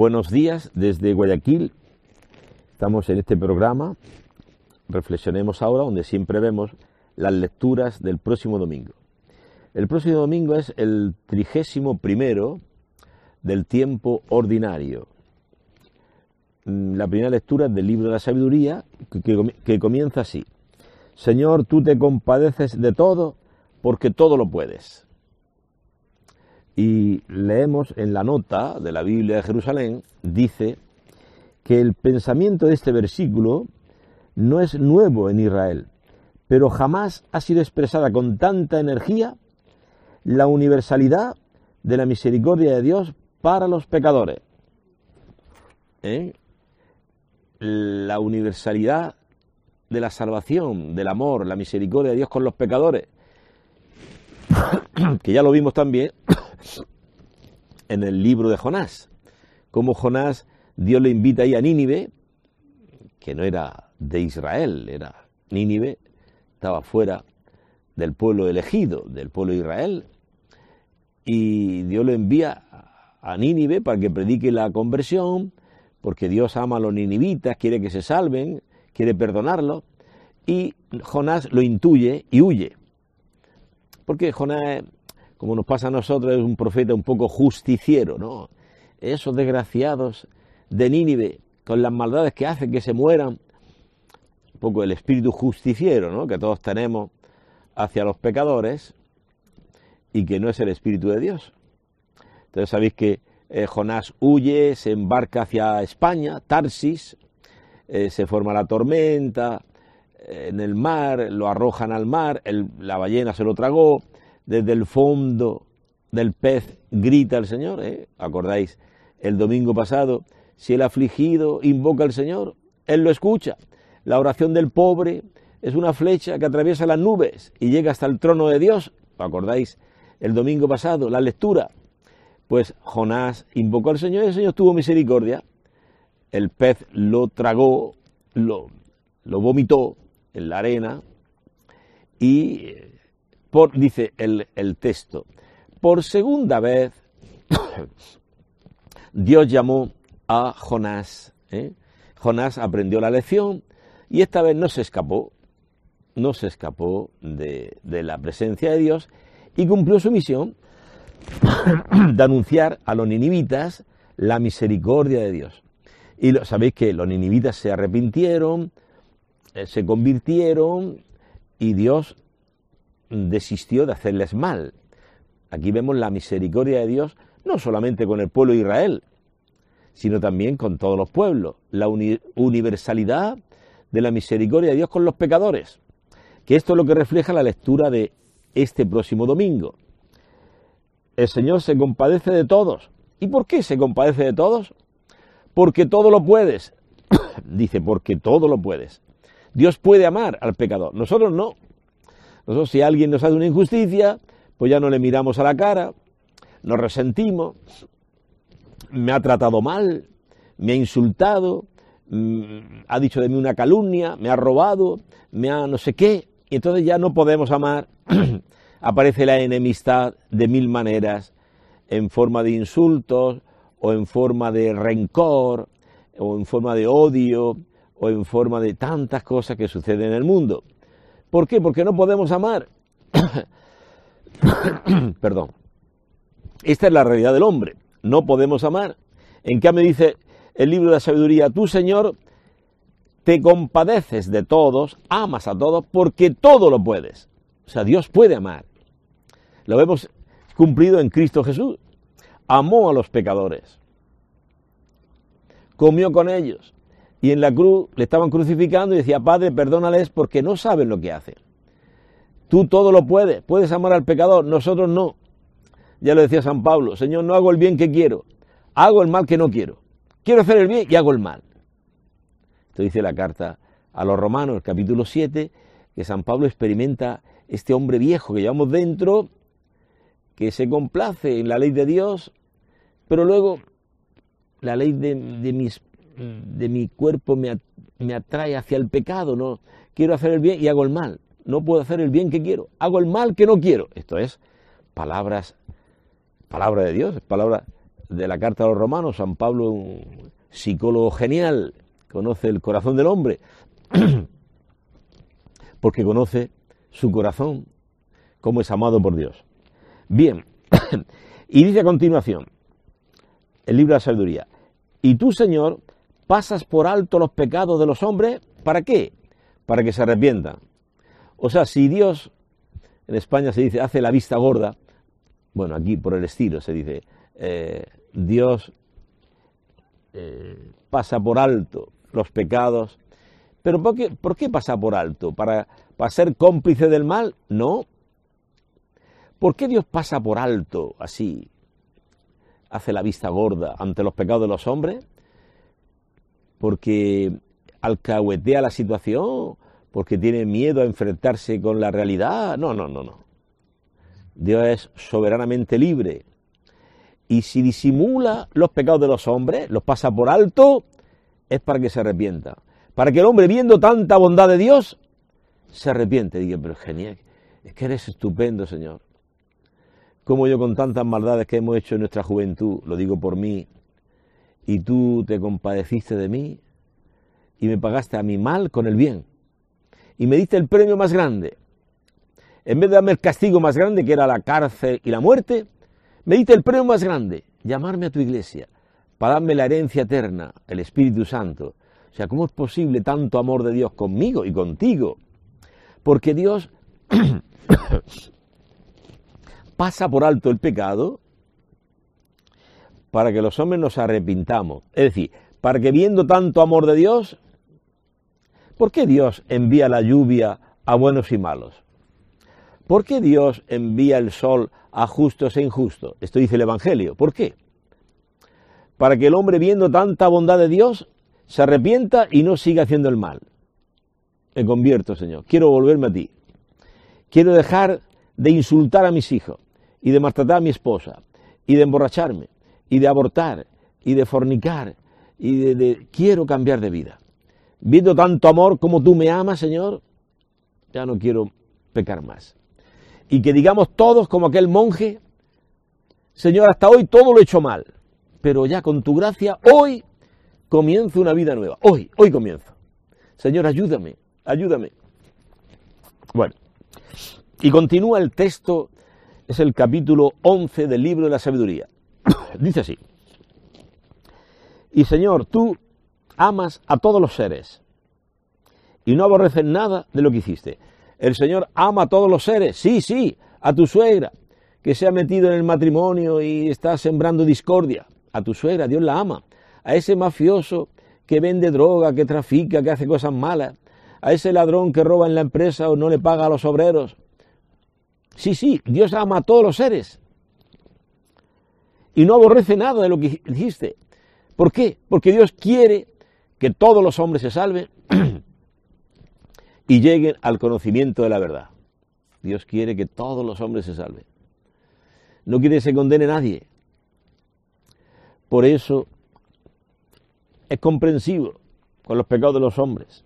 Buenos días desde Guayaquil. Estamos en este programa. Reflexionemos ahora donde siempre vemos las lecturas del próximo domingo. El próximo domingo es el trigésimo primero del tiempo ordinario. Mm, La primera lectura del libro de la sabiduría que comienza así. Señor, tú te compadeces de todo porque todo lo puedes. Y leemos en la nota de la Biblia de Jerusalén, dice que el pensamiento de este versículo no es nuevo en Israel, pero jamás ha sido expresada con tanta energía la universalidad de la misericordia de Dios para los pecadores. ¿Eh? La universalidad de la salvación, del amor, la misericordia de Dios con los pecadores, que ya lo vimos también en el libro de Jonás, como Jonás, Dios le invita ahí a Nínive, que no era de Israel, era Nínive, estaba fuera del pueblo elegido, del pueblo de Israel, y Dios lo envía a Nínive para que predique la conversión, porque Dios ama a los ninivitas, quiere que se salven, quiere perdonarlos, y Jonás lo intuye y huye. Porque Jonás, como nos pasa a nosotros, es un profeta un poco justiciero, ¿no? Esos desgraciados de Nínive, con las maldades que hacen que se mueran, un poco el espíritu justiciero, ¿no? Que todos tenemos hacia los pecadores y que no es el espíritu de Dios. Entonces sabéis que eh, Jonás huye, se embarca hacia España, Tarsis, eh, se forma la tormenta, eh, en el mar, lo arrojan al mar, la ballena se lo tragó, desde el fondo del pez grita el Señor, ¿eh? ¿acordáis? El domingo pasado, si el afligido invoca al Señor, Él lo escucha. La oración del pobre es una flecha que atraviesa las nubes y llega hasta el trono de Dios, ¿lo acordáis? El domingo pasado, la lectura, pues Jonás invocó al Señor y el Señor tuvo misericordia. El pez lo tragó, lo, lo vomitó en la arena y eh, dice el, el texto, por segunda vez Dios llamó a Jonás. ¿eh? Jonás aprendió la lección y esta vez no se escapó, no se escapó de, de la presencia de Dios y cumplió su misión de anunciar a los ninivitas la misericordia de Dios. Y sabéis que los ninivitas se arrepintieron, eh, se convirtieron y Dios desistió de hacerles mal. Aquí vemos la misericordia de Dios no solamente con el pueblo de Israel, sino también con todos los pueblos, la uni- universalidad de la misericordia de Dios con los pecadores, que esto es lo que refleja la lectura de este próximo domingo. El Señor se compadece de todos. ¿Y por qué se compadece de todos? Porque todo lo puedes. Dice, porque todo lo puedes. Dios puede amar al pecador, nosotros no. Nosotros si alguien nos hace una injusticia, pues ya no le miramos a la cara, nos resentimos, me ha tratado mal, me ha insultado, mm, ha dicho de mí una calumnia, me ha robado, me ha no sé qué, y entonces ya no podemos amar. Aparece la enemistad de mil maneras, en forma de insultos, o en forma de rencor, o en forma de odio, o en forma de tantas cosas que suceden en el mundo. ¿Por qué? Porque no podemos amar. Perdón. Esta es la realidad del hombre. No podemos amar. En cambio dice el libro de la sabiduría, tú Señor te compadeces de todos, amas a todos, porque todo lo puedes. O sea, Dios puede amar. Lo vemos cumplido en Cristo Jesús. Amó a los pecadores. Comió con ellos. Y en la cruz le estaban crucificando y decía, Padre, perdónales porque no saben lo que hacen. Tú todo lo puedes, puedes amar al pecador, nosotros no. Ya lo decía San Pablo, Señor, no hago el bien que quiero, hago el mal que no quiero. Quiero hacer el bien y hago el mal. Esto dice la carta a los romanos, el capítulo 7, que San Pablo experimenta este hombre viejo que llevamos dentro, que se complace en la ley de Dios, pero luego la ley de, mis, de mi cuerpo me, me atrae hacia el pecado, no quiero hacer el bien y hago el mal. No puedo hacer el bien que quiero, hago el mal que no quiero. Esto es palabras, palabra de Dios, palabra de la carta a los romanos. San Pablo, un psicólogo genial, conoce el corazón del hombre, porque conoce su corazón, como es amado por Dios. Bien, y dice a continuación, el libro de la sabiduría, y tú, Señor, pasas por alto los pecados de los hombres, ¿para qué? Para que se arrepientan. O sea, si Dios, en España se dice, hace la vista gorda, bueno, aquí por el estilo se dice, eh, Dios eh, pasa por alto los pecados. Pero ¿por qué, ¿por qué pasa por alto? ¿Para, ¿Para ser cómplice del mal? No. ¿Por qué Dios pasa por alto así? Hace la vista gorda ante los pecados de los hombres. Porque alcahuetea la situación, porque tiene miedo a enfrentarse con la realidad. No, no, no, no. Dios es soberanamente libre. Y si disimula los pecados de los hombres, los pasa por alto, es para que se arrepienta. Para que el hombre, viendo tanta bondad de Dios, se arrepiente. Diga, pero genial, es que eres estupendo, Señor. Como yo con tantas maldades que hemos hecho en nuestra juventud, lo digo por mí, y tú te compadeciste de mí y me pagaste a mi mal con el bien. Y me diste el premio más grande. En vez de darme el castigo más grande, que era la cárcel y la muerte, me diste el premio más grande, llamarme a tu iglesia, para darme la herencia eterna, el Espíritu Santo. O sea, ¿cómo es posible tanto amor de Dios conmigo y contigo? Porque Dios pasa por alto el pecado para que los hombres nos arrepintamos. Es decir, para que viendo tanto amor de Dios, ¿por qué Dios envía la lluvia a buenos y malos? ¿Por qué Dios envía el sol a justos e injustos? Esto dice el Evangelio. ¿Por qué? para que el hombre viendo tanta bondad de Dios se arrepienta y no siga haciendo el mal. Me convierto, Señor. Quiero volverme a ti. Quiero dejar de insultar a mis hijos y de maltratar a mi esposa y de emborracharme y de abortar y de fornicar y de, quiero cambiar de vida. Viendo tanto amor como tú me amas, Señor, ya no quiero pecar más. Y que digamos todos como aquel monje, Señor, hasta hoy todo lo he hecho mal pero ya con tu gracia, hoy comienzo una vida nueva. Hoy, hoy comienzo. Señor, ayúdame, ayúdame. Bueno, y continúa el texto, es el capítulo 11 del libro de la sabiduría. Dice así, y Señor, tú amas a todos los seres y no aborreces nada de lo que hiciste. El Señor ama a todos los seres, sí, sí, a tu suegra, que se ha metido en el matrimonio y está sembrando discordia a tu suegra, Dios la ama, a ese mafioso que vende droga, que trafica, que hace cosas malas, a ese ladrón que roba en la empresa o no le paga a los obreros. Sí, sí, Dios ama a todos los seres. Y no aborrece nada de lo que dijiste. ¿Por qué? Porque Dios quiere que todos los hombres se salven y lleguen al conocimiento de la verdad. Dios quiere que todos los hombres se salven. No quiere que se condene nadie. Por eso es comprensivo con los pecados de los hombres.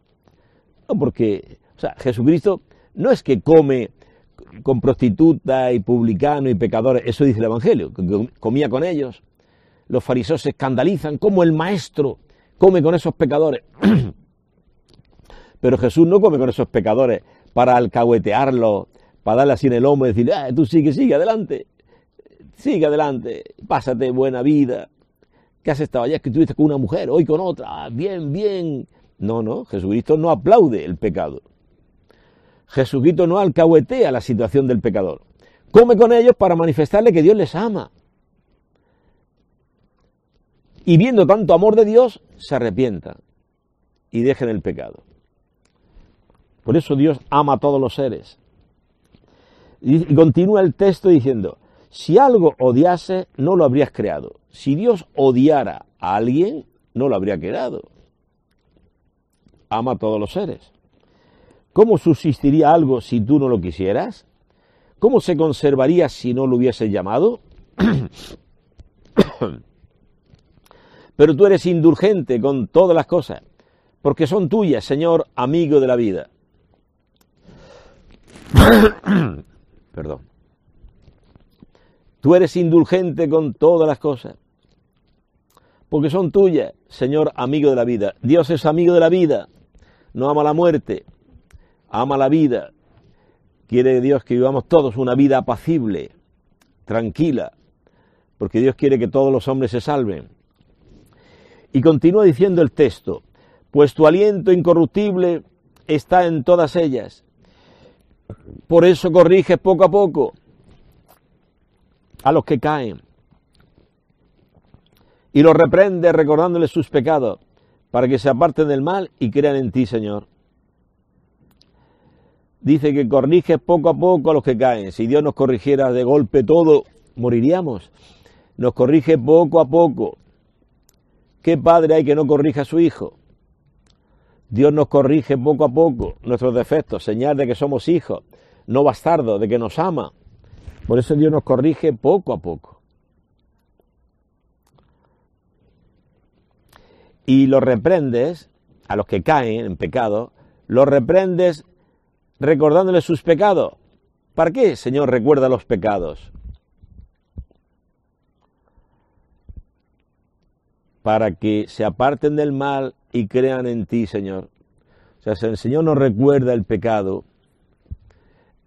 No porque, o sea, Jesucristo no es que come con prostitutas y publicanos y pecadores, eso dice el Evangelio, que comía con ellos. Los fariseos se escandalizan como el maestro come con esos pecadores. Pero Jesús no come con esos pecadores para alcahuetearlos, para darle así en el hombro y decir, ah, tú sigue, sigue adelante, sigue adelante, pásate buena vida, ¿Qué has estado allá? Es que estuviste con una mujer, hoy con otra, bien, bien. No, no, Jesucristo no aplaude el pecado. Jesucristo no alcahuetea la situación del pecador. Come con ellos para manifestarle que Dios les ama. Y viendo tanto amor de Dios, se arrepienta. y dejen el pecado. Por eso Dios ama a todos los seres. Y continúa el texto diciendo, si algo odiase, no lo habrías creado. Si Dios odiara a alguien, no lo habría creado. Ama a todos los seres. ¿Cómo subsistiría algo si tú no lo quisieras? ¿Cómo se conservaría si no lo hubiese llamado? Pero tú eres indulgente con todas las cosas, porque son tuyas, Señor, amigo de la vida. Perdón. Tú eres indulgente con todas las cosas, porque son tuyas, Señor, amigo de la vida. Dios es amigo de la vida, no ama la muerte, ama la vida. Quiere Dios que vivamos todos una vida apacible, tranquila, porque Dios quiere que todos los hombres se salven. Y continúa diciendo el texto, pues tu aliento incorruptible está en todas ellas. Por eso corriges poco a poco a los que caen y los reprende recordándoles sus pecados para que se aparten del mal y crean en ti, Señor. Dice que corriges poco a poco a los que caen. Si Dios nos corrigiera de golpe todo, moriríamos. Nos corrige poco a poco. ¿Qué padre hay que no corrija a su hijo? Dios nos corrige poco a poco nuestros defectos, señal de que somos hijos, no bastardos, de que nos ama. Por eso Dios nos corrige poco a poco. Y los reprendes, a los que caen en pecado, los reprendes recordándoles sus pecados. ¿Para qué, Señor, recuerda los pecados? Para que se aparten del mal y crean en ti, Señor. O sea, si el Señor nos recuerda el pecado,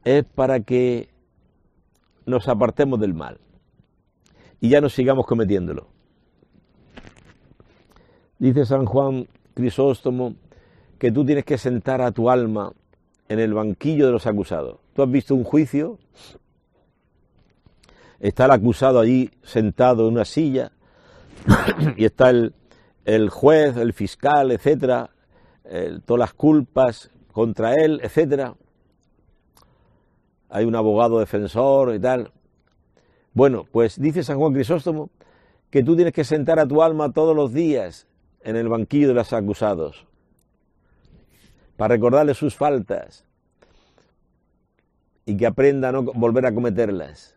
es para que nos apartemos del mal y ya no sigamos cometiéndolo. Dice San Juan Crisóstomo que tú tienes que sentar a tu alma en el banquillo de los acusados. Tú has visto un juicio, está el acusado allí sentado en una silla y está el, el juez, el fiscal, etcétera, todas las culpas contra él, etcétera. Hay un abogado defensor y tal. Bueno, pues dice San Juan Crisóstomo que tú tienes que sentar a tu alma todos los días en el banquillo de los acusados para recordarle sus faltas y que aprenda a no volver a cometerlas.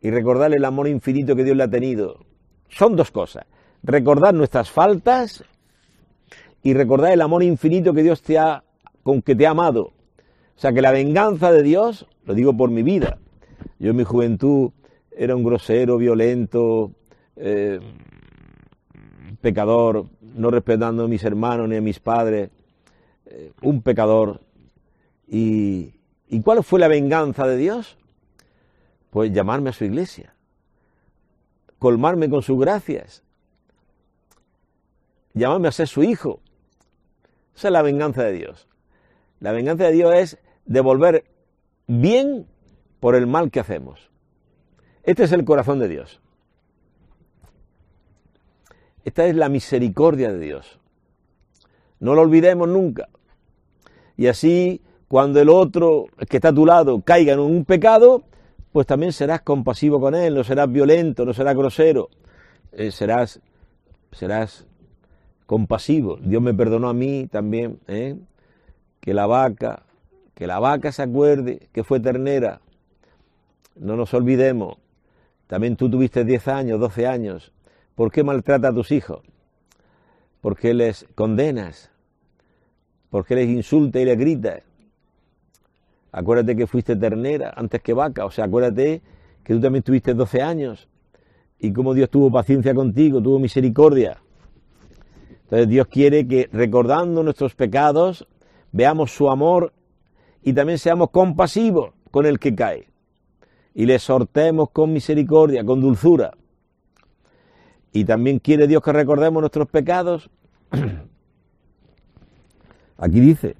Y recordarle el amor infinito que Dios le ha tenido. Son dos cosas. Recordar nuestras faltas y recordar el amor infinito que Dios te ha, con que te ha amado. O sea que la venganza de Dios, lo digo por mi vida. Yo en mi juventud era un grosero, violento, eh, pecador, no respetando a mis hermanos ni a mis padres. Eh, un pecador. Y, ¿Y cuál fue la venganza de Dios? Pues llamarme a su iglesia, colmarme con sus gracias, llamarme a ser su hijo. Esa es la venganza de Dios. La venganza de Dios es devolver bien por el mal que hacemos. Este es el corazón de Dios. Esta es la misericordia de Dios. No lo olvidemos nunca. Y así, cuando el otro que está a tu lado caiga en un pecado, pues también serás compasivo con él, no serás violento, no serás grosero, eh, serás, serás compasivo. Dios me perdonó a mí también, ¿eh? que la vaca, que la vaca se acuerde que fue ternera. No nos olvidemos. También tú tuviste 10 años, 12 años. ¿Por qué maltrata a tus hijos? ¿Por qué les condenas? ¿Por qué les insulta y les grita? Acuérdate que fuiste ternera antes que vaca, o sea, acuérdate que tú también tuviste 12 años y cómo Dios tuvo paciencia contigo, tuvo misericordia. Entonces Dios quiere que recordando nuestros pecados veamos su amor y también seamos compasivos con el que cae y le exhortemos con misericordia, con dulzura. Y también quiere Dios que recordemos nuestros pecados. Aquí dice,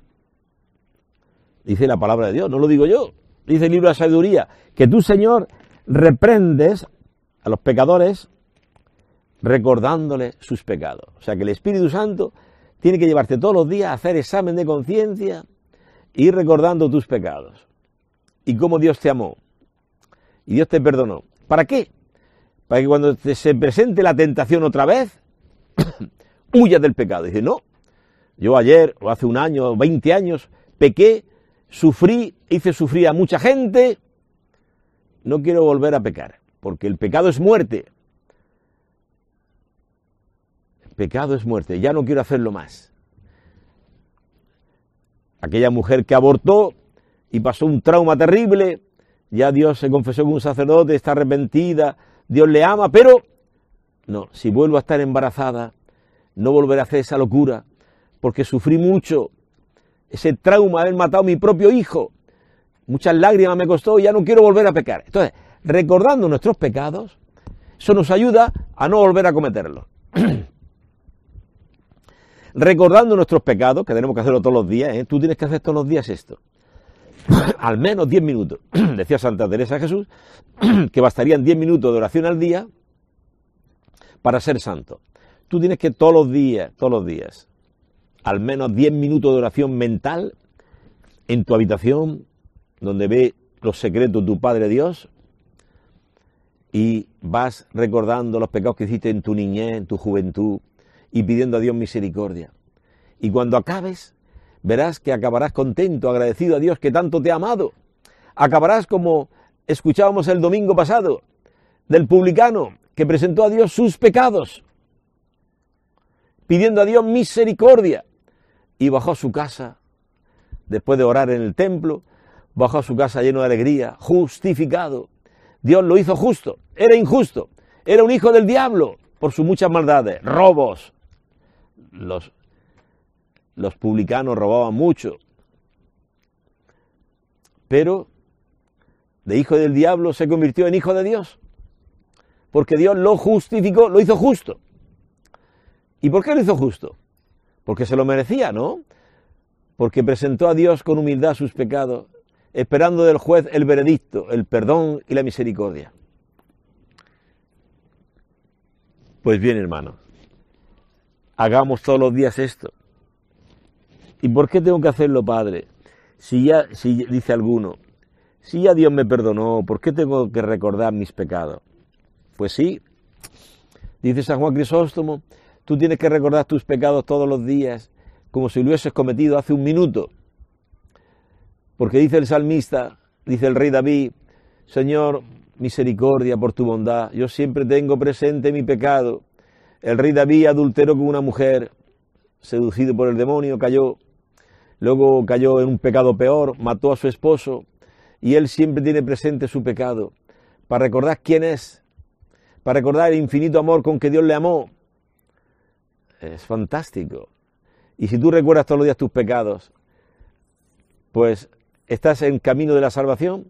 dice la palabra de Dios, no lo digo yo, dice el libro de la sabiduría, que tú, Señor, reprendes a los pecadores recordándoles sus pecados. O sea que el Espíritu Santo tiene que llevarte todos los días a hacer examen de conciencia e ir recordando tus pecados y cómo Dios te amó y Dios te perdonó. ¿Para qué? Para que cuando se presente la tentación otra vez, huyas del pecado. Dice, no, yo ayer o hace un año o 20 años pequé, sufrí, hice sufrir a mucha gente, no quiero volver a pecar, porque el pecado es muerte. Pecado es muerte, ya no quiero hacerlo más. Aquella mujer que abortó y pasó un trauma terrible, ya Dios se confesó con un sacerdote, está arrepentida, Dios le ama, pero no, si vuelvo a estar embarazada, no volveré a hacer esa locura, porque sufrí mucho, ese trauma de haber matado a mi propio hijo, muchas lágrimas me costó y ya no quiero volver a pecar. Entonces, recordando nuestros pecados, eso nos ayuda a no volver a cometerlos. recordando nuestros pecados, que tenemos que hacerlo todos los días, ¿eh? tú tienes que hacer todos los días esto. al menos 10 minutos. Decía Santa Teresa Jesús que bastarían 10 minutos de oración al día para ser santo. Tú tienes que todos los días, todos los días, al menos 10 minutos de oración mental en tu habitación, donde ve los secretos de tu Padre Dios, y vas recordando los pecados que hiciste en tu niñez, en tu juventud, y pidiendo a Dios misericordia. Y cuando acabes, verás que acabarás contento, agradecido a Dios que tanto te ha amado. Acabarás como escuchábamos el domingo pasado del publicano que presentó a Dios sus pecados, pidiendo a Dios misericordia, y bajó a su casa, después de orar en el templo, bajó a su casa lleno de alegría, justificado. Dios lo hizo justo, era injusto, era un hijo del diablo por sus muchas maldades, robos, los los publicanos robaban mucho. Pero de hijo del diablo se convirtió en hijo de Dios. Porque Dios lo justificó, lo hizo justo. ¿Y por qué lo hizo justo? Porque se lo merecía, ¿no? Porque presentó a Dios con humildad sus pecados, esperando del juez el veredicto, el perdón y la misericordia. Pues bien, hermanos, hagamos todos los días esto. ¿Y por qué tengo que hacerlo, Padre? Si ya, si dice alguno, si ya Dios me perdonó, ¿por qué tengo que recordar mis pecados? Pues sí, dice San Juan Crisóstomo, tú tienes que recordar tus pecados todos los días, como si lo hubieses cometido hace un minuto. Porque dice el salmista, dice el rey David, Señor, misericordia por tu bondad, yo siempre tengo presente mi pecado. El rey David adulteró con una mujer, seducido por el demonio, cayó luego cayó en un pecado peor, mató a su esposo, y él siempre tiene presente su pecado, para recordar quién es, para recordar el infinito amor con que Dios le amó. Es fantástico. Y si tú recuerdas todos los días tus pecados, pues estás en camino de la salvación,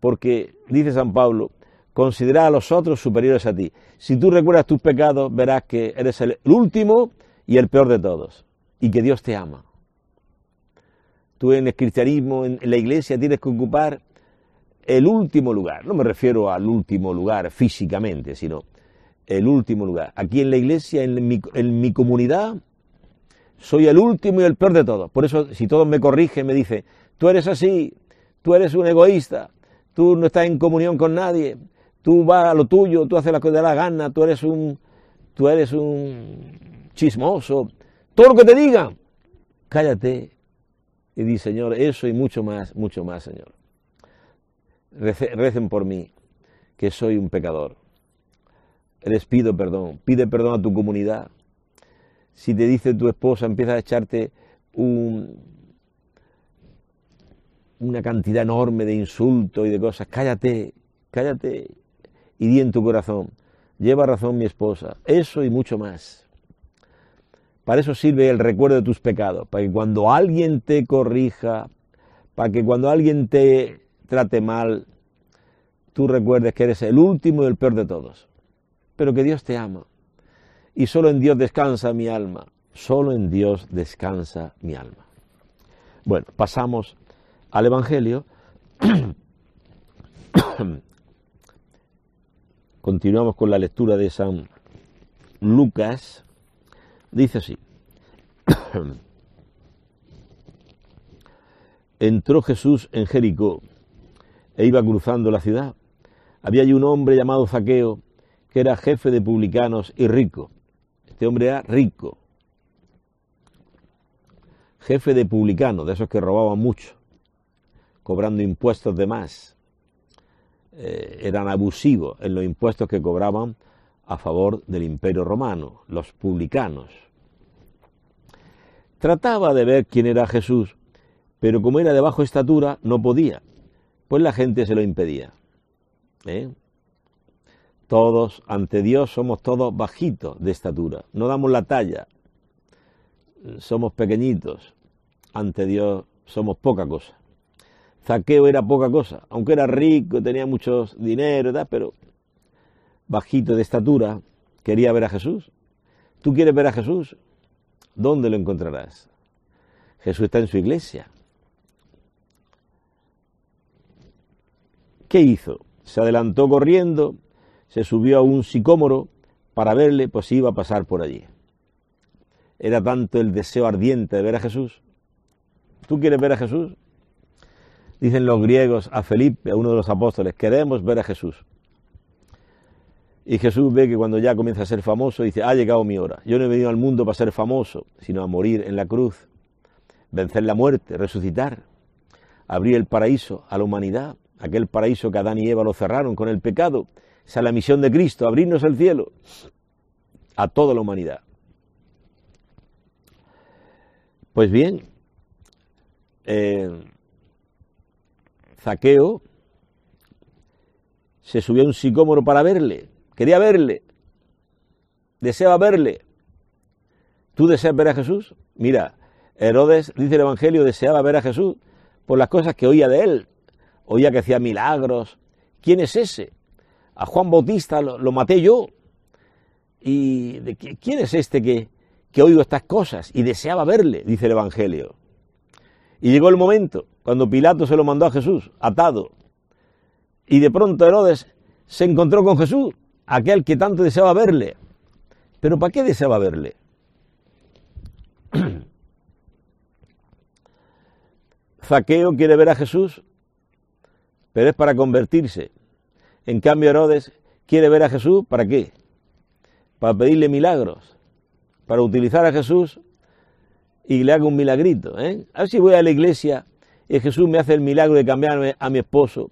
porque, dice San Pablo, considera a los otros superiores a ti. Si tú recuerdas tus pecados, verás que eres el último y el peor de todos, y que Dios te ama. Tú en el cristianismo, en la iglesia, tienes que ocupar el último lugar. No me refiero al último lugar físicamente, sino el último lugar. Aquí en la iglesia, en mi, comunidad, soy el último y el peor de todos. Por eso, si todos me corrigen, me dicen, tú eres así, tú eres un egoísta, tú no estás en comunión con nadie, tú vas a lo tuyo, tú haces que te da la gana, tú eres un, tú eres un chismoso, todo lo que te digan, cállate y di, Señor, eso y mucho más, mucho más, Señor. Recen por mí, que soy un pecador. Les pido perdón, pide perdón a tu comunidad. Si te dice tu esposa, empieza a echarte un, una cantidad enorme de insultos y de cosas, cállate, cállate y di en tu corazón, lleva razón mi esposa, eso y mucho más. Para eso sirve el recuerdo de tus pecados, para que cuando alguien te corrija, para que cuando alguien te trate mal, tú recuerdes que eres el último y el peor de todos, pero que Dios te ama. Y solo en Dios descansa mi alma, solo en Dios descansa mi alma. Bueno, pasamos al Evangelio. Continuamos con la lectura de San Lucas Dice así. Entró Jesús en Jericó e iba cruzando la ciudad. Había allí un hombre llamado Zaqueo, que era jefe de publicanos y rico. Este hombre era rico, jefe de publicanos, de esos que robaban mucho, cobrando impuestos de más. Eh, eran abusivos en los impuestos que cobraban a favor del imperio romano, los publicanos. Trataba de ver quién era Jesús, pero como era de baja estatura, no podía, pues la gente se lo impedía. ¿eh? Todos, ante Dios, somos todos bajitos de estatura, no damos la talla, somos pequeñitos, ante Dios somos poca cosa. Zaqueo era poca cosa, aunque era rico, tenía mucho dinero, pero bajito de estatura, quería ver a Jesús. ¿Tú quieres ver a Jesús? ¿Dónde lo encontrarás? Jesús está en su iglesia. ¿Qué hizo? Se adelantó corriendo, se subió a un sicómoro para verle, pues iba a pasar por allí. Era tanto el deseo ardiente de ver a Jesús. ¿Tú quieres ver a Jesús? Dicen los griegos a Felipe, a uno de los apóstoles, queremos ver a Jesús. Y Jesús ve que cuando ya comienza a ser famoso, dice, ha llegado mi hora. Yo no he venido al mundo para ser famoso, sino a morir en la cruz, vencer la muerte, resucitar, abrir el paraíso a la humanidad, aquel paraíso que Adán y Eva lo cerraron con el pecado. Esa es la misión de Cristo, abrirnos el cielo a toda la humanidad. Pues bien, eh, Zaqueo se subió a un sicómoro para verle. Quería verle, deseaba verle. ¿Tú deseas ver a Jesús? Mira, Herodes, dice el Evangelio, deseaba ver a Jesús por las cosas que oía de él. Oía que hacía milagros. ¿Quién es ese? A Juan Bautista lo, maté yo. ¿Y de quién es este que, que oigo estas cosas? Y deseaba verle, dice el Evangelio. Y llegó el momento cuando Pilato se lo mandó a Jesús, atado. Y de pronto Herodes se encontró con Jesús aquel que tanto deseaba verle. Pero ¿para qué deseaba verle? Zaqueo quiere ver a Jesús, pero es para convertirse. En cambio, Herodes quiere ver a Jesús, ¿para qué? Para pedirle milagros, para utilizar a Jesús y le haga un milagrito. ¿eh? A ver si voy a la iglesia y Jesús me hace el milagro de cambiarme a mi esposo,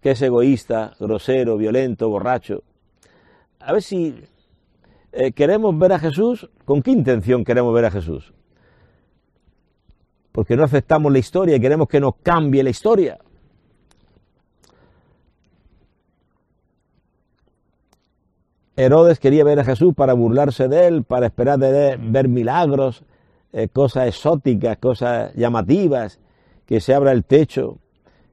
que es egoísta, grosero, violento, borracho a ver si eh, queremos ver a Jesús, ¿con qué intención queremos ver a Jesús? Porque no aceptamos la historia y queremos que nos cambie la historia. Herodes quería ver a Jesús para burlarse de él, para esperar de ver milagros, eh, cosas exóticas, cosas llamativas, que se abra el techo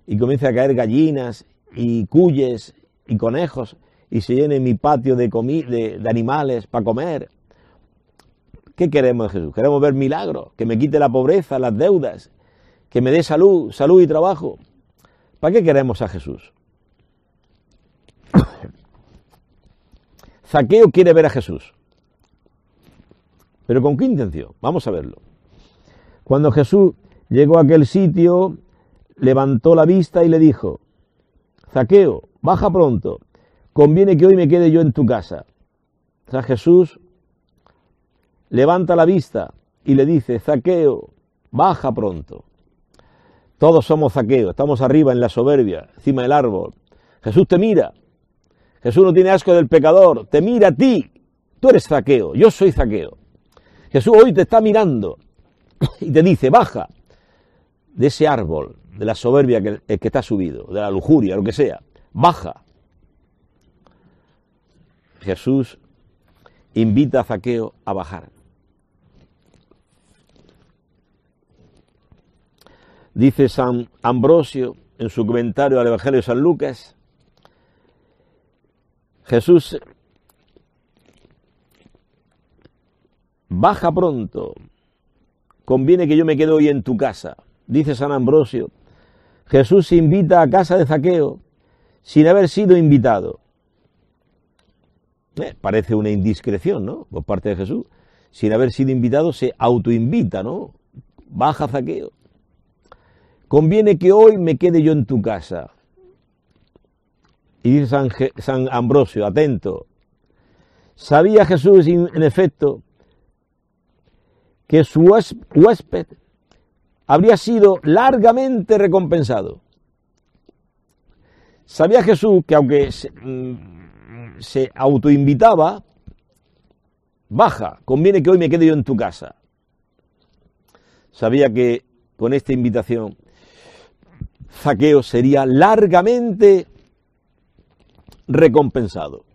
y comience a caer gallinas y cuyes y conejos y se llene mi patio de, de, animales para comer. ¿Qué queremos de Jesús? Queremos ver milagros, que me quite la pobreza, las deudas, que me dé salud, salud y trabajo. ¿Para qué queremos a Jesús? Zaqueo quiere ver a Jesús. ¿Pero con qué intención? Vamos a verlo. Cuando Jesús llegó a aquel sitio, levantó la vista y le dijo, Zaqueo, baja pronto, conviene que hoy me quede yo en tu casa. O sea, Jesús levanta la vista y le dice, Zaqueo, baja pronto. Todos somos Zaqueo, estamos arriba en la soberbia, encima del árbol. Jesús te mira. Jesús no tiene asco del pecador, te mira a ti. Tú eres Zaqueo, yo soy Zaqueo. Jesús hoy te está mirando y te dice, baja de ese árbol, de la soberbia que, que está subido, de la lujuria, lo que sea. Baja. Jesús invita a Zaqueo a bajar. Dice San Ambrosio en su comentario al Evangelio de San Lucas, Jesús baja pronto, conviene que yo me quede hoy en tu casa. Dice San Ambrosio, Jesús invita a casa de Zaqueo sin haber sido invitado. Eh, parece una indiscreción, ¿no? Por parte de Jesús. sin haber sido invitado, se autoinvita, ¿no? Baja Zaqueo. Conviene que hoy me quede yo en tu casa. Y dice San, San Ambrosio, atento, sabía Jesús en efecto que su huésped habría sido largamente recompensado. Sabía Jesús que aunque se, mm, se autoinvitaba, baja, conviene que hoy me quede yo en tu casa. Sabía que con esta invitación Zaqueo sería largamente recompensado.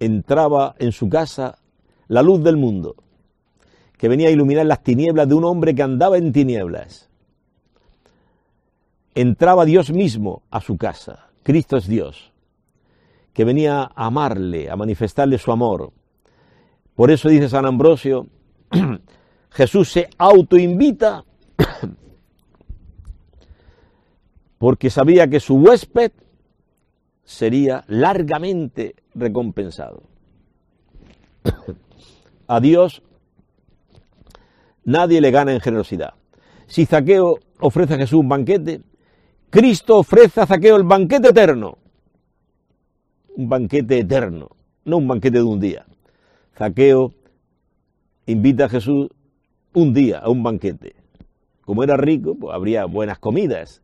Entraba en su casa la luz del mundo, que venía a iluminar las tinieblas de un hombre que andaba en tinieblas. Entraba Dios mismo a su casa, Cristo es Dios, que venía a amarle, a manifestarle su amor, por eso dice San Ambrosio, Jesús se autoinvita porque sabía que su huésped sería largamente recompensado. A Dios nadie le gana en generosidad. Si Zaqueo ofrece a Jesús un banquete, Cristo ofrece a Zaqueo el banquete eterno. Un banquete eterno, no un banquete de un día. Zaqueo invita a Jesús un día a un banquete. Como era rico, pues habría buenas comidas,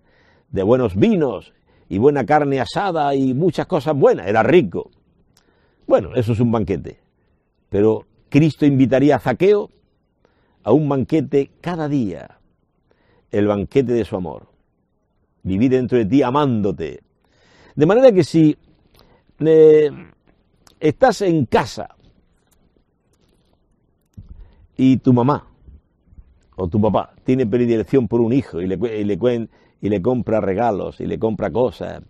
de buenos vinos y buena carne asada y muchas cosas buenas. Era rico. Bueno, eso es un banquete. Pero Cristo invitaría a Zaqueo a un banquete cada día, el banquete de su amor. Vivir dentro de ti amándote. De manera que si eh, estás en casa y tu mamá o tu papá tiene predilección por un hijo y le, y le, y le compra regalos y le compra cosas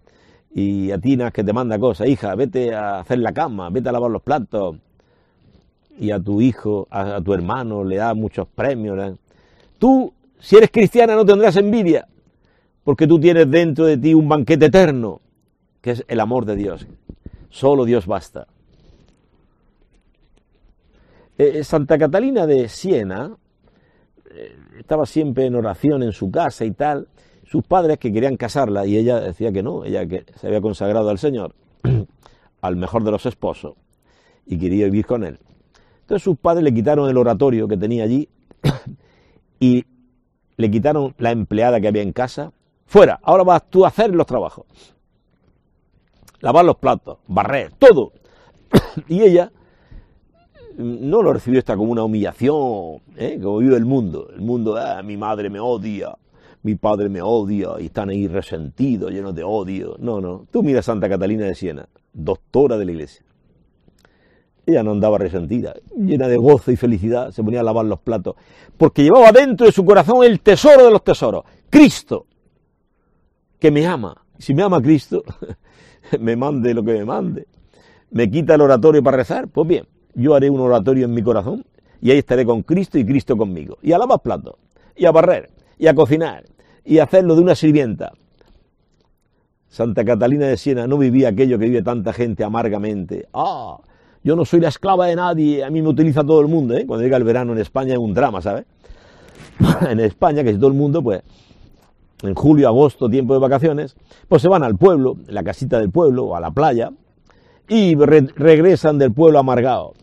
y a ti que te manda cosas, hija, vete a hacer la cama, vete a lavar los platos y a tu hijo, a, tu hermano le da muchos premios. Tú, si eres cristiana, no tendrás envidia porque tú tienes dentro de ti un banquete eterno que es el amor de Dios. Solo Dios basta. Eh, eh, Santa Catalina de Siena eh, estaba siempre en oración en su casa y tal. Sus padres que querían casarla y ella decía que no, ella que se había consagrado al Señor, al mejor de los esposos, y quería vivir con él. Entonces sus padres le quitaron el oratorio que tenía allí y le quitaron la empleada que había en casa. Fuera, ahora vas tú a hacer los trabajos. Lavar los platos, barrer, todo. y ella no lo recibió esta como una humillación, ¿eh? como vive el mundo. El mundo, ah, mi madre me odia, mi padre me odia, y están ahí resentidos, llenos de odio. No, no. Tú mira a Santa Catalina de Siena, doctora de la iglesia. Ella no andaba resentida, llena de gozo y felicidad, se ponía a lavar los platos, porque llevaba dentro de su corazón el tesoro de los tesoros, Cristo, que me ama. Si me ama Cristo, me mande lo que me mande. ¿Me quita el oratorio para rezar? Pues bien, yo haré un oratorio en mi corazón y ahí estaré con Cristo y Cristo conmigo. Y a lavar platos, y a barrer, y a cocinar, y hacerlo de una sirvienta. Santa Catalina de Siena no vivía aquello que vive tanta gente amargamente. Ah, yo no soy la esclava de nadie, a mí me utiliza todo el mundo. ¿eh? Cuando llega el verano en España es un drama, ¿sabes? en España, que es todo el mundo, pues en julio, agosto, tiempo de vacaciones, pues se van al pueblo, la casita del pueblo, o a la playa, y regresan del pueblo amargado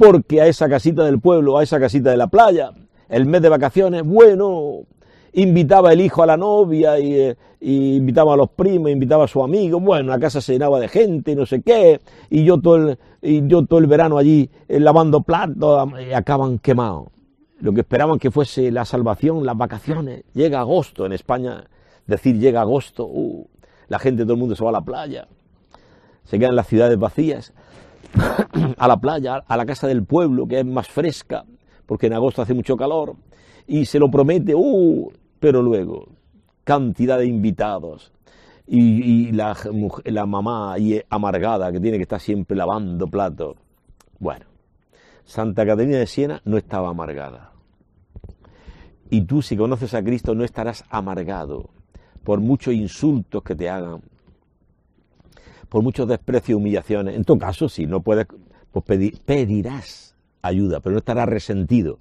porque a esa casita del pueblo, a esa casita de la playa, el mes de vacaciones, bueno, invitaba el hijo a la novia y, invitaba a los primos, invitaba a su amigo, bueno, la casa se llenaba de gente no sé qué, y yo todo el, y yo todo el verano allí eh, lavando platos, y acaban quemados. Lo que esperaban que fuese la salvación, las vacaciones. Llega agosto en España, decir llega agosto, uh, la gente, todo el mundo se va a la playa, se quedan las ciudades vacías. A la playa, a la casa del pueblo, que es más fresca, porque en agosto hace mucho calor, y se lo promete, uh, pero luego, cantidad de invitados, y, la, la, mamá ahí amargada, que tiene que estar siempre lavando platos. Bueno, Santa Catalina de Siena no estaba amargada. Y tú, si conoces a Cristo, no estarás amargado por muchos insultos que te hagan, por muchos desprecios y humillaciones. En todo caso, si no puedes, pues pedirás ayuda, pero no estará resentido.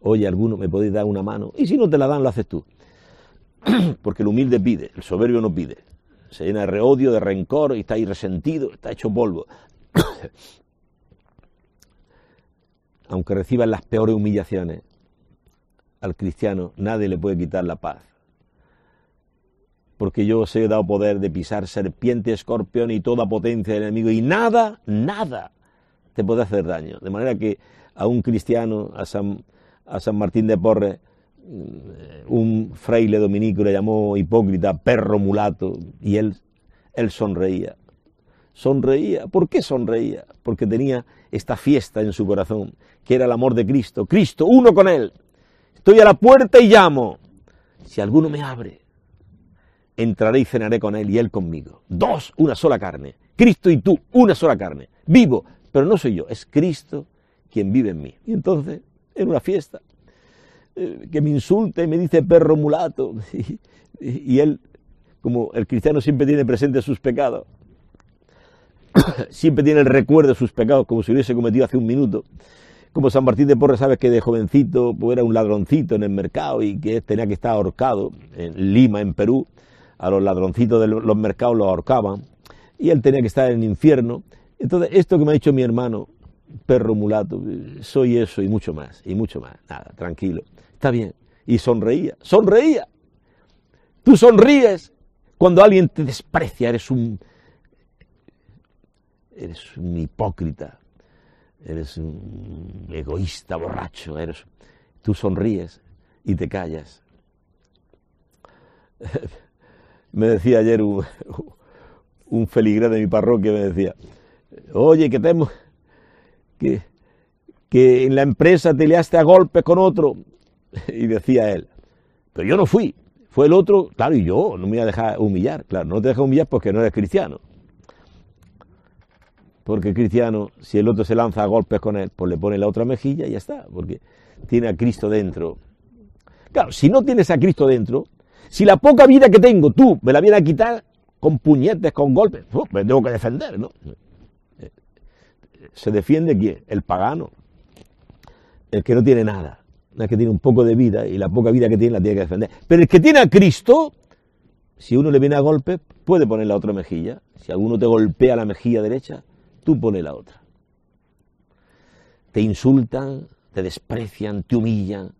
Oye, alguno me podéis dar una mano, y si no te la dan, lo haces tú. Porque el humilde pide, el soberbio no pide. Se llena de odio, de rencor, y está ahí resentido, está hecho polvo. Aunque reciban las peores humillaciones, al cristiano nadie le puede quitar la paz porque yo os he dado poder de pisar serpiente, escorpión y toda potencia del enemigo, y nada, nada te puede hacer daño. De manera que a un cristiano, a San, a San Martín de Porres, un fraile dominico le llamó hipócrita, perro mulato, y él, él sonreía. Sonreía. ¿Por qué sonreía? Porque tenía esta fiesta en su corazón, que era el amor de Cristo. Cristo, uno con Él. Estoy a la puerta y llamo. Si alguno me abre, entraré y cenaré con él y él conmigo. Dos, una sola carne. Cristo y tú, una sola carne. Vivo, pero no soy yo, es Cristo quien vive en mí. Y entonces, en una fiesta, eh, que me insulte, me dice perro mulato, y, él, como el cristiano siempre tiene presente sus pecados, siempre tiene el recuerdo de sus pecados como si hubiese cometido hace un minuto. Como San Martín de Porres sabe que de jovencito pues era un ladroncito en el mercado y que tenía que estar ahorcado en Lima, en Perú, a los ladroncitos de los mercados los ahorcaban, y él tenía que estar en el infierno. Entonces, esto que me ha dicho mi hermano, perro mulato, soy eso y mucho más, y mucho más. Nada, tranquilo, está bien. Y sonreía, sonreía. Tú sonríes cuando alguien te desprecia, eres un, eres un hipócrita, eres un egoísta, borracho, eres, tú sonríes y te callas. me decía ayer un, un feligrés de mi parroquia, me decía, oye, que tenemos, que, que en la empresa te liaste a golpes con otro. Y decía él, pero yo no fui, fue el otro, claro, y yo no me voy a dejar humillar, claro, no te dejas humillar porque no eres cristiano. Porque cristiano, si el otro se lanza a golpes con él, pues le pone la otra mejilla y ya está, porque tiene a Cristo dentro. Claro, si no tienes a Cristo dentro, si la poca vida que tengo tú me la vienes a quitar con puñetes, con golpes, me tengo que defender, ¿no? ¿Se defiende quién? El pagano. El que no tiene nada. El que tiene un poco de vida y la poca vida que tiene la tiene que defender. Pero el que tiene a Cristo, si uno le viene a golpe, puede poner la otra mejilla. Si alguno te golpea la mejilla derecha, tú pones la otra. Te insultan, te desprecian, te humillan.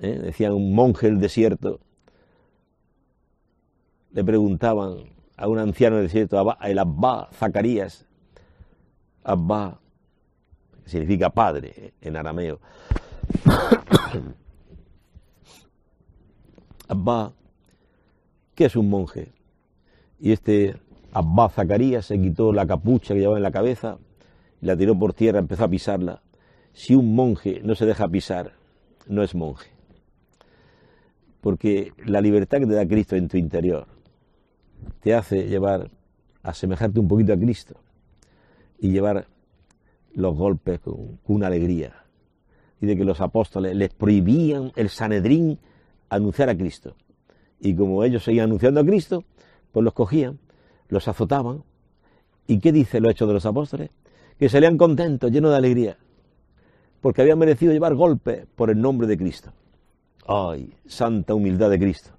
¿eh? Decía un monje del desierto, le preguntaban a un anciano del desierto, el Abba Zacarías, Abba, que significa padre en arameo. Abba, ¿qué es un monje? Y este Abba Zacarías se quitó la capucha que llevaba en la cabeza, la tiró por tierra, empezó a pisarla. Si un monje no se deja pisar, no es monje. Porque la libertad que te da Cristo en tu interior, te hace llevar, a asemejarte un poquito a Cristo y llevar los golpes con, una alegría. Y de que los apóstoles les prohibían el Sanedrín anunciar a Cristo. Y como ellos seguían anunciando a Cristo, pues los cogían, los azotaban. ¿Y qué dice lo hecho de los apóstoles? Que salían contentos, llenos de alegría, porque habían merecido llevar golpes por el nombre de Cristo. ¡Ay, santa humildad de Cristo!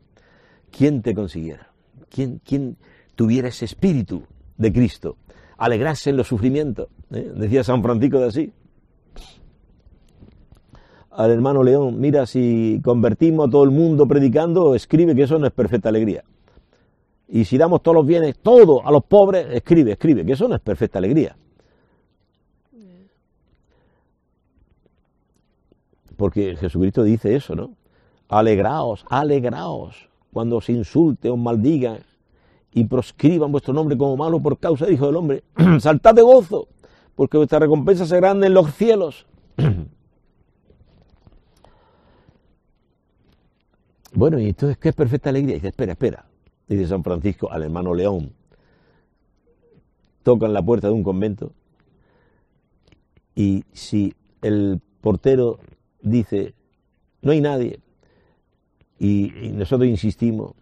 ¿Quién te consiguiera? ¿Quién, tuviera ese espíritu de Cristo? Alegrarse en los sufrimientos. ¿eh? Decía San Francisco de así. Al hermano León, mira, si convertimos a todo el mundo predicando, escribe que eso no es perfecta alegría. Y si damos todos los bienes, todo a los pobres, escribe, escribe, que eso no es perfecta alegría. Porque Jesucristo dice eso, ¿no? Alegraos, alegraos cuando os insulte, os maldigan y proscriban vuestro nombre como malo por causa del Hijo del Hombre. Saltad de gozo, porque vuestra recompensa será grande en los cielos. bueno, y entonces, ¿qué es perfecta alegría? dice, espera, espera. Dice San Francisco al hermano León. Tocan la puerta de un convento y si el portero dice, no hay nadie, y, nosotros insistimos,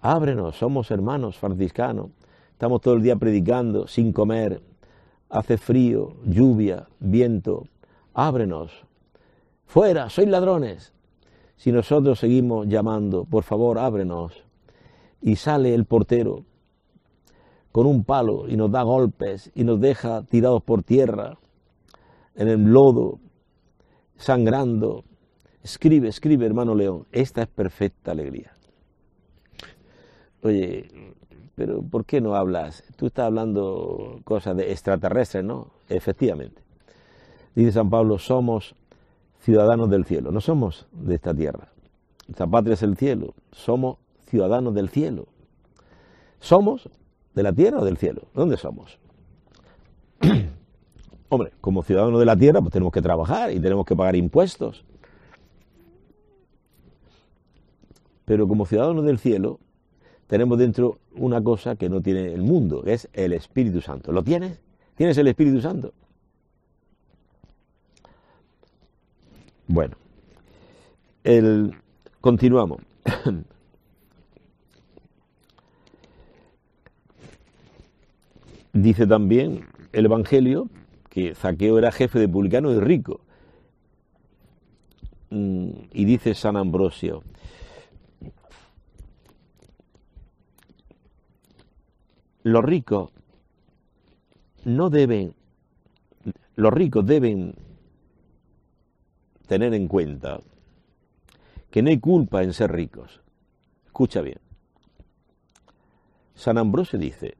ábrenos, somos hermanos franciscanos, estamos todo el día predicando sin comer, hace frío, lluvia, viento, ábrenos. Fuera, sois ladrones. Si nosotros seguimos llamando, por favor, ábrenos. Y sale el portero con un palo y nos da golpes y nos deja tirados por tierra, en el lodo, sangrando. Escribe, escribe, hermano León, esta es perfecta alegría. Oye, pero ¿por qué no hablas? Tú estás hablando cosas de extraterrestres, ¿no? Efectivamente. Dice San Pablo, somos ciudadanos del cielo, no somos de esta tierra. Esta patria es el cielo, somos ciudadanos del cielo. Somos de la tierra o del cielo. ¿Dónde somos? Hombre, como ciudadanos de la tierra, pues tenemos que trabajar y tenemos que pagar impuestos. Pero como ciudadanos del cielo, tenemos dentro una cosa que no tiene el mundo, que es el Espíritu Santo. ¿Lo tienes? ¿Tienes el Espíritu Santo? Bueno, el, continuamos. Dice también el Evangelio que Zaqueo era jefe de publicano y rico. Mm, y dice San Ambrosio, los ricos no deben, los ricos deben tener en cuenta que no hay culpa en ser ricos. Escucha bien. San Ambrosio dice,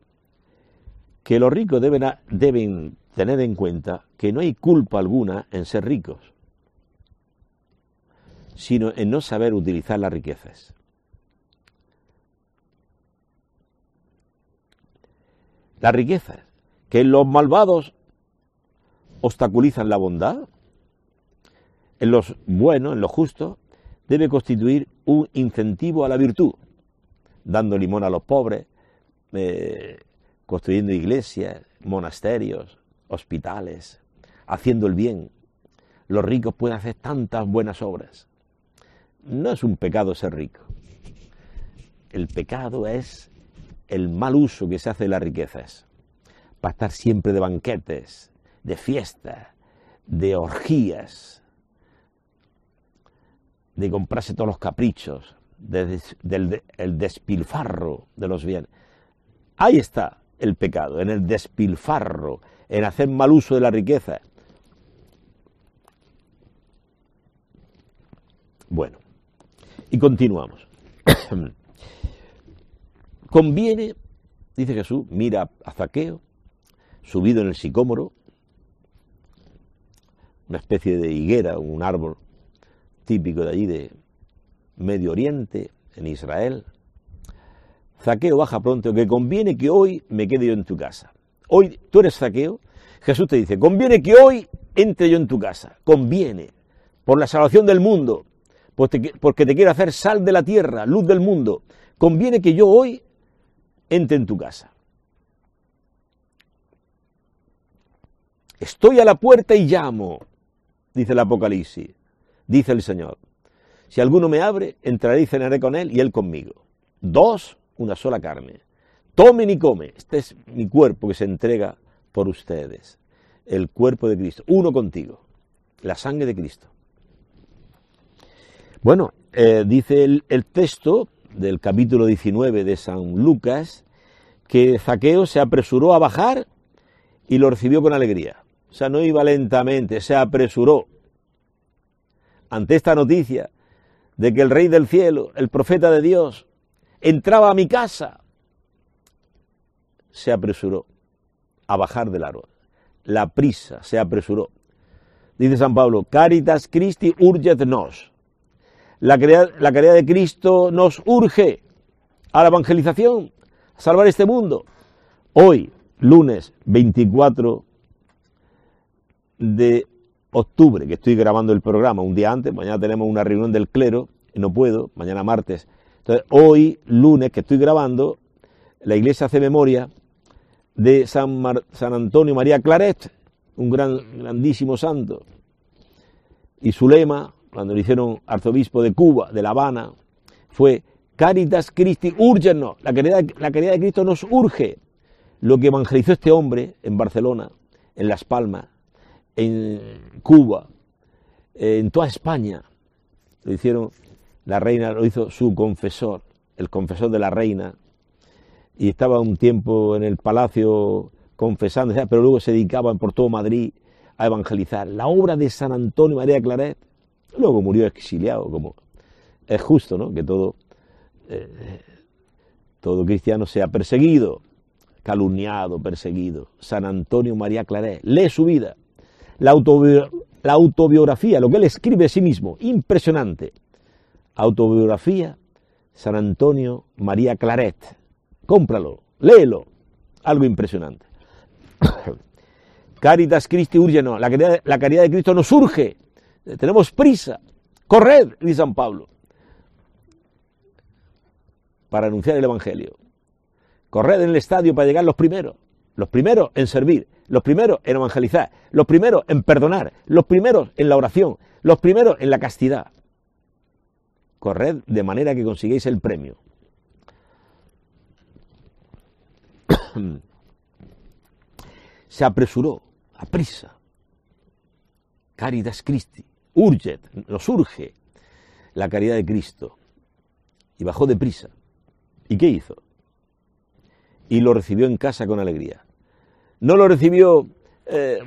que los ricos deben, deben tener en cuenta que no hay culpa alguna en ser ricos, sino en no saber utilizar las riquezas. Las riquezas, que los malvados obstaculizan la bondad, en los buenos, en los justos, debe constituir un incentivo a la virtud, dando limón a los pobres, eh, construyendo iglesias, monasterios, hospitales, haciendo el bien. Los ricos pueden hacer tantas buenas obras. No es un pecado ser rico. El pecado es el mal uso que se hace de las riquezas. Para estar siempre de banquetes, de fiestas, de orgías, de comprarse todos los caprichos, del despilfarro de los bienes. Ahí está el pecado, en el despilfarro, en hacer mal uso de la riqueza. Bueno, y continuamos. Conviene, dice Jesús, mira a Zaqueo, subido en el sicómoro, una especie de higuera, un árbol típico de allí de Medio Oriente, en Israel, Zaqueo baja pronto, que conviene que hoy me quede yo en tu casa. Hoy tú eres Zaqueo, Jesús te dice, conviene que hoy entre yo en tu casa, conviene, por la salvación del mundo, porque te quiero hacer sal de la tierra, luz del mundo, conviene que yo hoy entre en tu casa. Estoy a la puerta y llamo, dice el Apocalipsis, dice el Señor. Si alguno me abre, entraré y cenaré con él y él conmigo. Dos una sola carne. Tomen y come. Este es mi cuerpo que se entrega por ustedes. El cuerpo de Cristo. Uno contigo. La sangre de Cristo. Bueno, eh, dice el, el texto del capítulo 19 de San Lucas que Zaqueo se apresuró a bajar y lo recibió con alegría. O sea, no iba lentamente, se apresuró. Ante esta noticia de que el Rey del Cielo, el profeta de Dios, entraba a mi casa, se apresuró a bajar del árbol. La prisa se apresuró. Dice San Pablo, Caritas Christi urget nos. La caridad, la de Cristo nos urge a la evangelización, a salvar este mundo. Hoy, lunes 24 de octubre, que estoy grabando el programa un día antes, mañana tenemos una reunión del clero, y no puedo, mañana martes entonces, hoy, lunes, que estoy grabando, la iglesia hace memoria de San, San Antonio María Claret, un gran, grandísimo santo. Y su lema, cuando le hicieron arzobispo de Cuba, de La Habana, fue Caritas Christi urgenos, la caridad, la caridad de Cristo nos urge. Lo que evangelizó este hombre en Barcelona en Las Palmas, en Cuba, en toda España. Lo hicieron, la reina lo hizo su confesor, el confesor de la reina, y estaba un tiempo en el palacio confesando, pero luego se dedicaban por todo Madrid a evangelizar. La obra de San Antonio María Claret, luego murió exiliado, como es justo, ¿no? Que todo, eh, todo cristiano sea perseguido, calumniado, perseguido. San Antonio María Claret, lee su vida, la, autobiografía, lo que él escribe de sí mismo, impresionante. Autobiografía, San Antonio María Claret. Cómpralo, léelo, algo impresionante. Caritas Christi urge, no, la caridad, la caridad de Cristo nos urge, tenemos prisa, corred, dice San Pablo, para anunciar el Evangelio. Corred en el estadio para llegar los primeros, los primeros en servir, los primeros en evangelizar, los primeros en perdonar, los primeros en la oración, los primeros en la castidad. Corred de manera que consigáis el premio. Se apresuró, a prisa. Caritas Christi, urget, nos urge la caridad de Cristo. Y bajó de prisa. ¿Y qué hizo? Y lo recibió en casa con alegría. No lo recibió eh,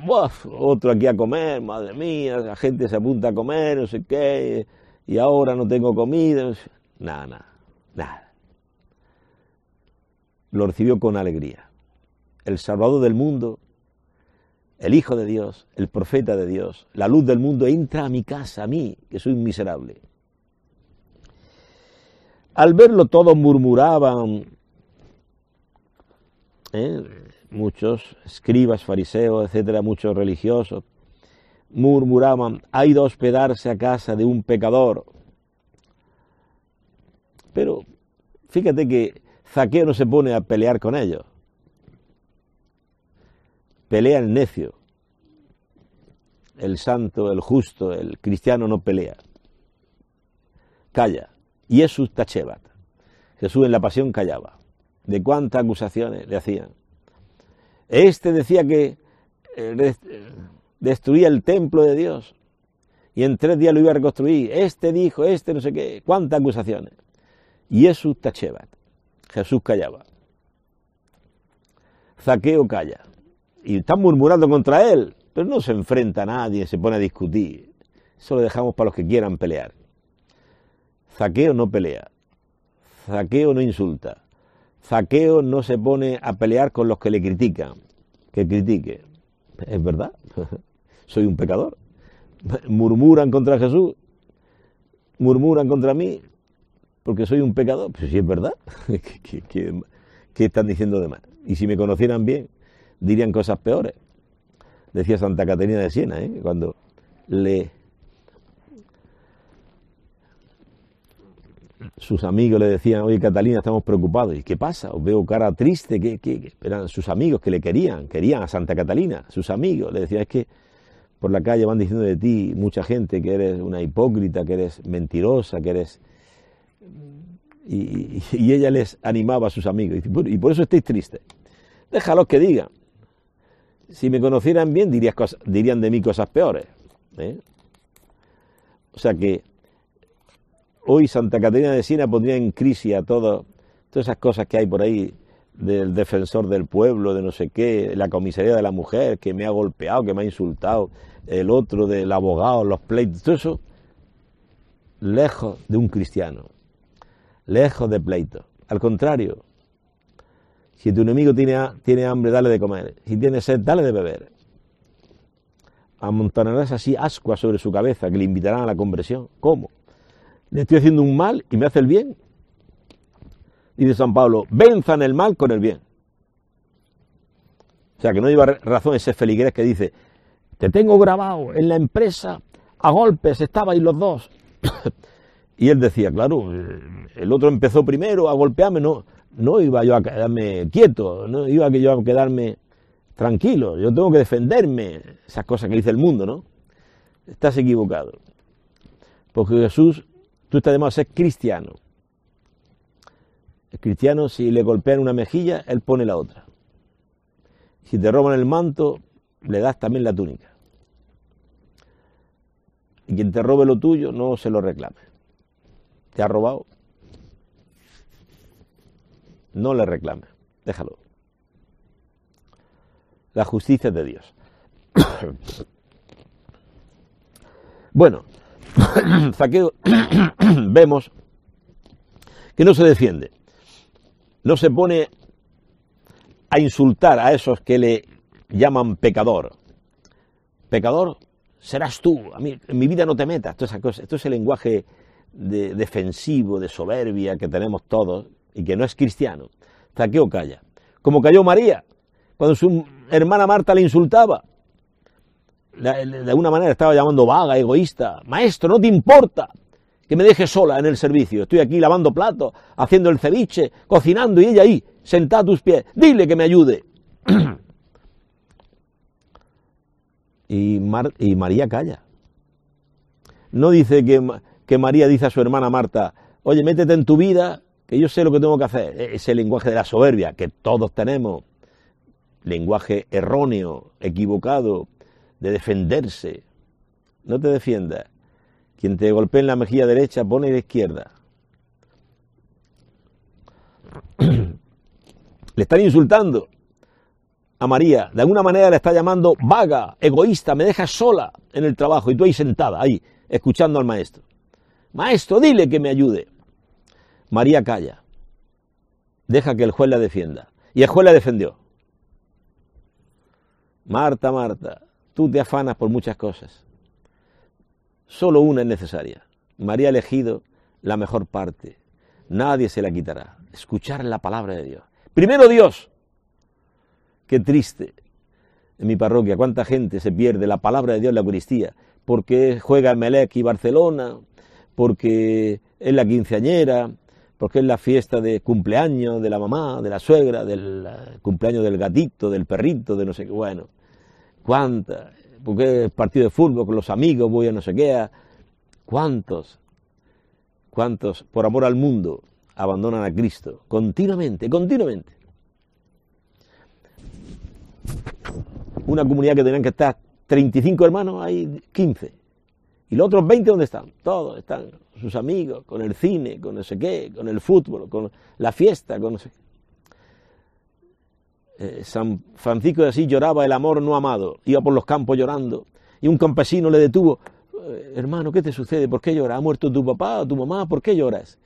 otro aquí a comer, madre mía, la gente se apunta a comer, no sé qué, y ahora no tengo comida. Nada, nada, nada. Lo recibió con alegría. El Salvador del mundo, el Hijo de Dios, el profeta de Dios, la luz del mundo, entra a mi casa, a mí, que soy miserable. Al verlo todos murmuraban, ¿eh? muchos escribas, fariseos, etcétera, muchos religiosos, murmuraban, ha ido a hospedarse a casa de un pecador. Pero fíjate que Zaqueo no se pone a pelear con ellos. Pelea el necio. El santo, el justo, el cristiano no pelea. Calla. Jesús tachebat. Jesús en la pasión callaba. De cuántas acusaciones le hacían. Este decía que eh, destruía el templo de Dios y en tres días lo iba a reconstruir. Este dijo, este no sé qué, cuántas acusaciones. Y Jesús tachebat. Jesús callaba. Zaqueo calla. Y están murmurando contra él, pero no se enfrenta a nadie, se pone a discutir. Eso lo dejamos para los que quieran pelear. Zaqueo no pelea. Zaqueo no insulta. Zaqueo no se pone a pelear con los que le critican. Que critique. Es verdad. Soy un pecador. Murmuran contra Jesús. Murmuran contra mí. Porque soy un pecador. Pues sí es verdad. ¿Qué, están diciendo de más? Y si me conocieran bien, dirían cosas peores. Decía Santa Caterina de Siena, ¿eh? cuando le sus amigos le decían, oye Catalina, estamos preocupados. ¿Y qué pasa? Os veo cara triste. ¿Qué, Eran sus amigos que le querían, querían a Santa Catalina, sus amigos. Le decían, es que por la calle van diciendo de ti mucha gente que eres una hipócrita, que eres mentirosa, que eres... Y, ella les animaba a sus amigos. Y, por eso estáis tristes. Déjalos que digan. Si me conocieran bien, dirían de mí cosas peores. ¿eh? O sea que Hoy Santa Catarina de Siena pondría en crisis a todo, todas esas cosas que hay por ahí del defensor del pueblo, de no sé qué, la comisaría de la mujer que me ha golpeado, que me ha insultado, el otro del abogado, los pleitos, todo eso lejos de un cristiano, lejos de pleitos. Al contrario, si tu enemigo tiene, tiene hambre, dale de comer. Si tiene sed, dale de beber. Amontonarás así ascuas sobre su cabeza que le invitarán a la conversión. ¿Cómo? le estoy haciendo un mal y me hace el bien. Dice San Pablo, venzan el mal con el bien. O sea, que no lleva razón ese feligrés que dice, te tengo grabado en la empresa, a golpes estabais los dos. y él decía, claro, el otro empezó primero a golpearme, no, no iba yo a quedarme quieto, no iba yo a quedarme tranquilo, yo tengo que defenderme, esas cosas que dice el mundo, ¿no? Estás equivocado. Porque Jesús Tú estás de ser cristiano. El cristiano, si le golpean una mejilla, él pone la otra. Si te roban el manto, le das también la túnica. Y quien te robe lo tuyo, no se lo reclame. ¿Te ha robado? No le reclame, déjalo. La justicia es de Dios. bueno, Zaqueo vemos que no se defiende, no se pone a insultar a esos que le llaman pecador. Pecador serás tú, a mí, en mi vida no te metas. Esto es el lenguaje defensivo, de soberbia que tenemos todos y que no es cristiano. Zaqueo calla. Como cayó María, cuando su hermana Marta le insultaba. De alguna manera estaba llamando vaga, egoísta. Maestro, no te importa que me dejes sola en el servicio. Estoy aquí lavando platos, haciendo el ceviche, cocinando y ella ahí, sentada a tus pies. Dile que me ayude. y, y María calla. No dice que, que María dice a su hermana Marta, oye, métete en tu vida, que yo sé lo que tengo que hacer. E-, ese lenguaje de la soberbia que todos tenemos lenguaje erróneo, equivocado, de defenderse. No te defiendas. Quien te golpee en la mejilla derecha, pone la izquierda. Le están insultando a María. De alguna manera le está llamando vaga, egoísta, me dejas sola en el trabajo y tú ahí sentada, ahí, escuchando al maestro. Maestro, dile que me ayude. María calla. Deja que el juez la defienda. Y el juez la defendió. Marta, Marta, tú te afanas por muchas cosas. Solo una es necesaria. María ha elegido la mejor parte. Nadie se la quitará. Escuchar la palabra de Dios. Primero Dios. Qué triste. En mi parroquia, cuánta gente se pierde la palabra de Dios en la Eucaristía, porque juega Melec y Barcelona, porque es la quinceañera, porque es la fiesta de cumpleaños de la mamá, de la suegra, del eh, cumpleaños del gatito, del perrito, de no sé qué, bueno, cuántas, porque es partido de fútbol con los amigos, voy a no sé qué, cuántos, cuántos, por amor al mundo, abandonan a Cristo, continuamente, continuamente. Una comunidad que tenían que estar 35 hermanos, hay 15. ¿Y los otros 20 dónde están? Todos están sus amigos, con el cine, con no sé qué, con el fútbol, con la fiesta, con no sé qué. Eh, San Francisco de Asís lloraba el amor no amado, iba por los campos llorando, y un campesino le detuvo, eh, hermano, ¿qué te sucede? ¿Por qué lloras? ¿Ha muerto tu papá o tu mamá? ¿Por qué lloras?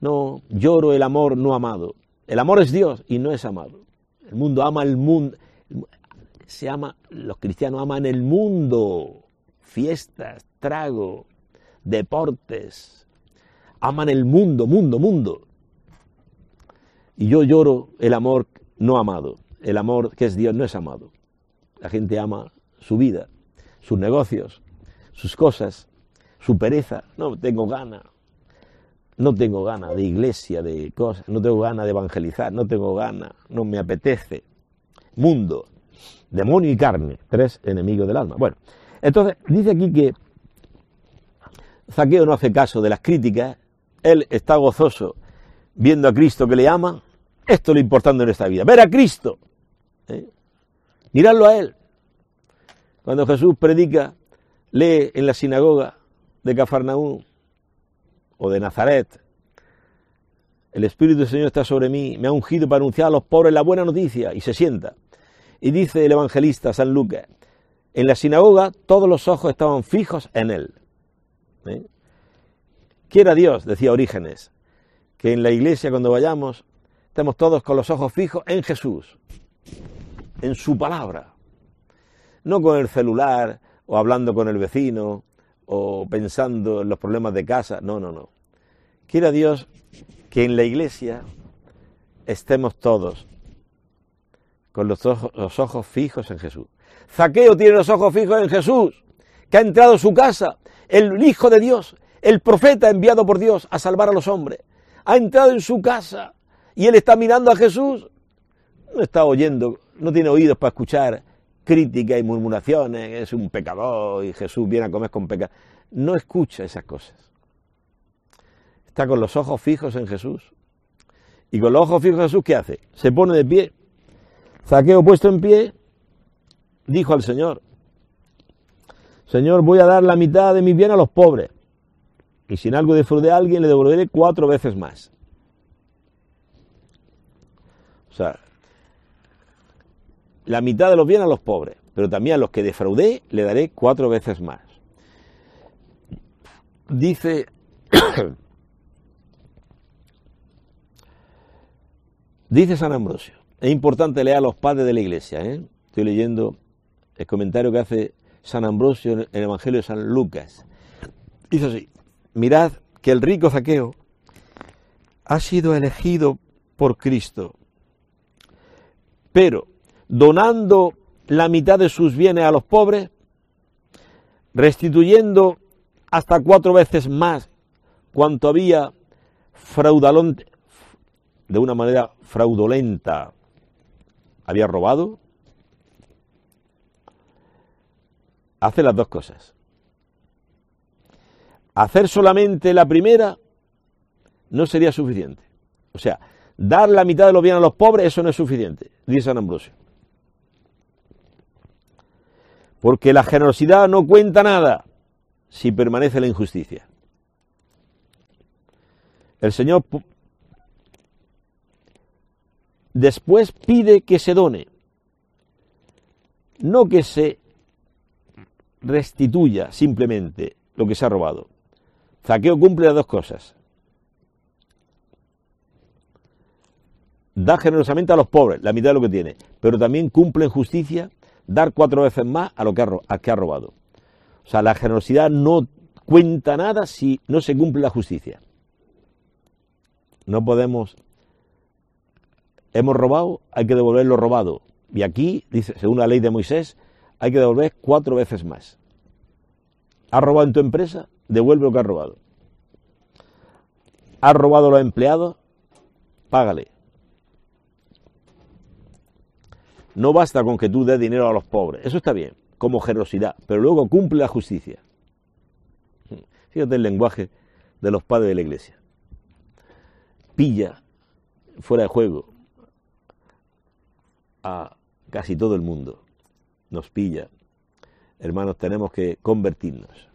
No, lloro el amor no amado. El amor es Dios y no es amado. El mundo ama el mundo. Se ama, los cristianos aman el mundo. Fiestas, trago, deportes. Aman el mundo, mundo, mundo. Y yo lloro el amor no amado. El amor que es Dios no es amado. La gente ama su vida, sus negocios, sus cosas, su pereza. No tengo gana. No tengo gana de iglesia, de cosas. No tengo gana de evangelizar. No tengo gana. No me apetece. Mundo, demonio y carne. Tres enemigos del alma. Bueno, entonces dice aquí que Zaqueo no hace caso de las críticas, él está gozoso viendo a Cristo que le ama, esto es lo importante en esta vida, ver a Cristo, ¿eh? mirarlo a Él. Cuando Jesús predica, lee en la sinagoga de Cafarnaúm o de Nazaret, el Espíritu del Señor está sobre mí, me ha ungido para anunciar a los pobres la buena noticia, y se sienta. Y dice el evangelista San Lucas, en la sinagoga todos los ojos estaban fijos en Él. ¿Eh? Quiera Dios, decía Orígenes, que en la iglesia cuando vayamos estemos todos con los ojos fijos en Jesús, en su palabra, no con el celular o hablando con el vecino o pensando en los problemas de casa, no, no, no. Quiera Dios que en la iglesia estemos todos con los ojos, los ojos fijos en Jesús. Zaqueo tiene los ojos fijos en Jesús, que ha entrado a su casa el Hijo de Dios, el profeta enviado por Dios a salvar a los hombres, ha entrado en su casa y él está mirando a Jesús, no está oyendo, no tiene oídos para escuchar críticas y murmuraciones, es un pecador y Jesús viene a comer con pecado. No escucha esas cosas. Está con los ojos fijos en Jesús. Y con los ojos fijos en Jesús, ¿qué hace? Se pone de pie. Zaqueo puesto en pie, dijo al Señor, Señor, voy a dar la mitad de mi bien a los pobres, y sin algo defraudé a alguien le devolveré cuatro veces más. O sea, la mitad de los bienes a los pobres, pero también a los que defraudé le daré cuatro veces más. Dice, dice San Ambrosio, es importante leer a los padres de la iglesia, ¿eh? estoy leyendo el comentario que hace San Ambrosio en el Evangelio de San Lucas. Dice así, mirad que el rico Zaqueo ha sido elegido por Cristo, pero donando la mitad de sus bienes a los pobres, restituyendo hasta cuatro veces más cuanto había fraudulente, de una manera fraudulenta había robado, hace las dos cosas. Hacer solamente la primera no sería suficiente. O sea, dar la mitad de los bienes a los pobres, eso no es suficiente, dice San Ambrosio. Porque la generosidad no cuenta nada si permanece la injusticia. El Señor después pide que se done, no que se restituya simplemente lo que se ha robado. Zaqueo cumple las dos cosas. Da generosamente a los pobres, la mitad de lo que tiene, pero también cumple en justicia dar cuatro veces más a lo que ha, que ha robado. O sea, la generosidad no cuenta nada si no se cumple la justicia. No podemos... Hemos robado, hay que devolver lo robado. Y aquí, dice, según la ley de Moisés, hay que devolver cuatro veces más. ¿Has robado en tu empresa? Devuelve lo que has robado. ¿Has robado a los empleados? Págale. No basta con que tú des dinero a los pobres. Eso está bien, como generosidad, pero luego cumple la justicia. Fíjate el lenguaje de los padres de la iglesia. Pilla fuera de juego a casi todo el mundo. Nos pilla. Hermanos, tenemos que convertirnos.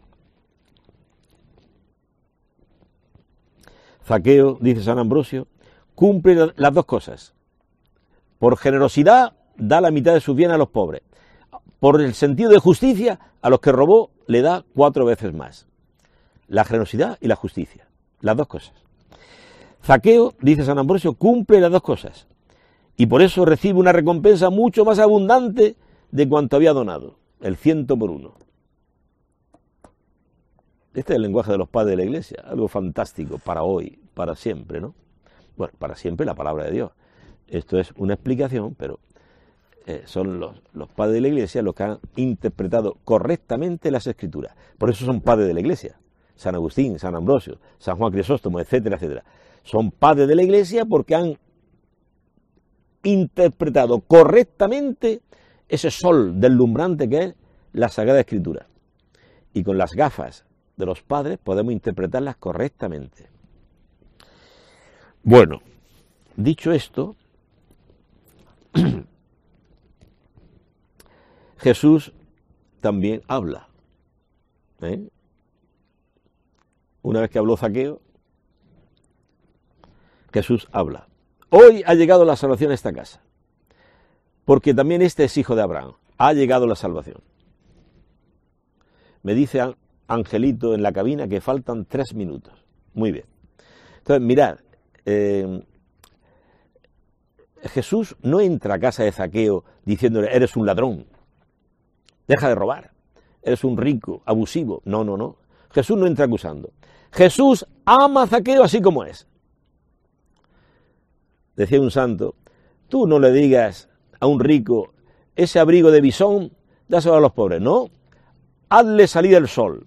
Zaqueo, dice San Ambrosio, cumple las dos cosas. Por generosidad da la mitad de sus bienes a los pobres. Por el sentido de justicia, a los que robó le da cuatro veces más. La generosidad y la justicia. Las dos cosas. Zaqueo, dice San Ambrosio, cumple las dos cosas. Y por eso recibe una recompensa mucho más abundante de cuanto había donado. El ciento por uno. Este es el lenguaje de los padres de la iglesia. Algo fantástico para hoy, para siempre, ¿no? Bueno, para siempre la palabra de Dios. Esto es una explicación, pero eh, son los, los, padres de la iglesia los que han interpretado correctamente las escrituras. Por eso son padres de la iglesia. San Agustín, San Ambrosio, San Juan Crisóstomo, etcétera, etcétera. Son padres de la iglesia porque han interpretado correctamente ese sol deslumbrante que es la Sagrada Escritura. Y con las gafas de los padres podemos interpretarlas correctamente. Bueno, dicho esto, Jesús también habla. ¿eh? Una vez que habló Zaqueo, Jesús habla. Hoy ha llegado la salvación a esta casa, porque también este es hijo de Abraham. Ha llegado la salvación. Me dice Angelito en la cabina que faltan tres minutos. Muy bien. Entonces, mirad, eh, Jesús no entra a casa de Zaqueo diciéndole, eres un ladrón, deja de robar, eres un rico, abusivo. No, no, no. Jesús no entra acusando. Jesús ama a Zaqueo así como es. Decía un santo, tú no le digas a un rico, ese abrigo de bisón, dáselo a los pobres. No, hazle salir el sol,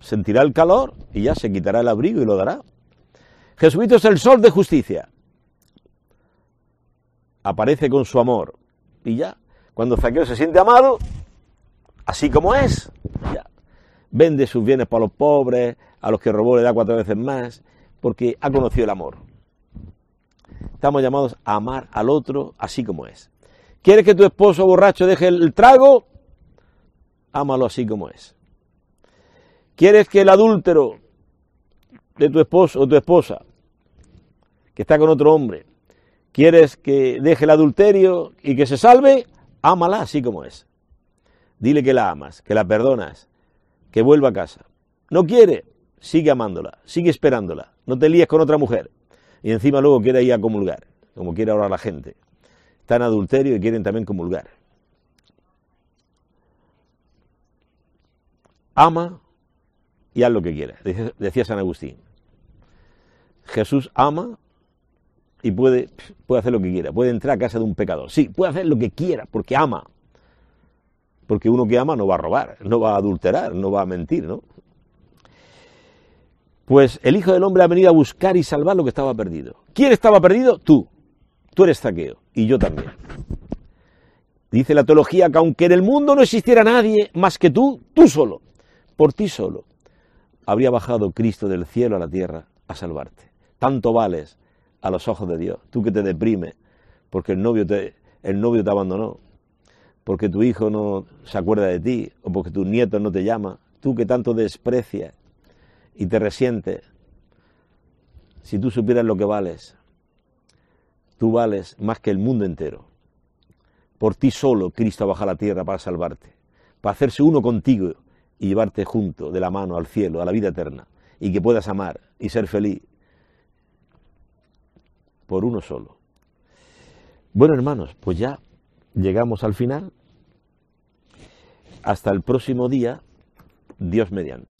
sentirá el calor y ya se quitará el abrigo y lo dará. Jesucristo es el sol de justicia. Aparece con su amor y ya. Cuando Zaqueo se siente amado, así como es. Ya. Vende sus bienes para los pobres, a los que robó le da cuatro veces más, porque ha conocido el amor. Estamos llamados a amar al otro así como es. ¿Quieres que tu esposo borracho deje el trago? ámalo así como es. ¿Quieres que el adúltero de tu esposo o tu esposa, que está con otro hombre, quieres que deje el adulterio y que se salve? Ámala así como es. Dile que la amas, que la perdonas, que vuelva a casa. No quiere, sigue amándola, sigue esperándola, no te líes con otra mujer. Y encima luego quiere ir a comulgar, como quiere ahora la gente. En adulterio y quieren también comulgar. Ama y haz lo que quieras, decía San Agustín. Jesús ama y puede, puede hacer lo que quiera, puede entrar a casa de un pecador. Sí, puede hacer lo que quiera, porque ama. Porque uno que ama no va a robar, no va a adulterar, no va a mentir, ¿no? Pues el Hijo del Hombre ha venido a buscar y salvar lo que estaba perdido. ¿Quién estaba perdido? Tú. Tú eres Zaqueo y yo también. Dice la teología que aunque en el mundo no existiera nadie más que tú, tú solo, por ti solo, habría bajado Cristo del cielo a la tierra a salvarte. Tanto vales a los ojos de Dios, tú que te deprime porque el novio te, el novio te abandonó, porque tu hijo no se acuerda de ti o porque tu nieto no te llama, tú que tanto desprecias y te resiente, si tú supieras lo que vales, tú vales más que el mundo entero. Por ti solo Cristo baja la tierra para salvarte, para hacerse uno contigo y llevarte junto de la mano al cielo, a la vida eterna, y que puedas amar y ser feliz por uno solo. Bueno, hermanos, pues ya llegamos al final. Hasta el próximo día, Dios mediante.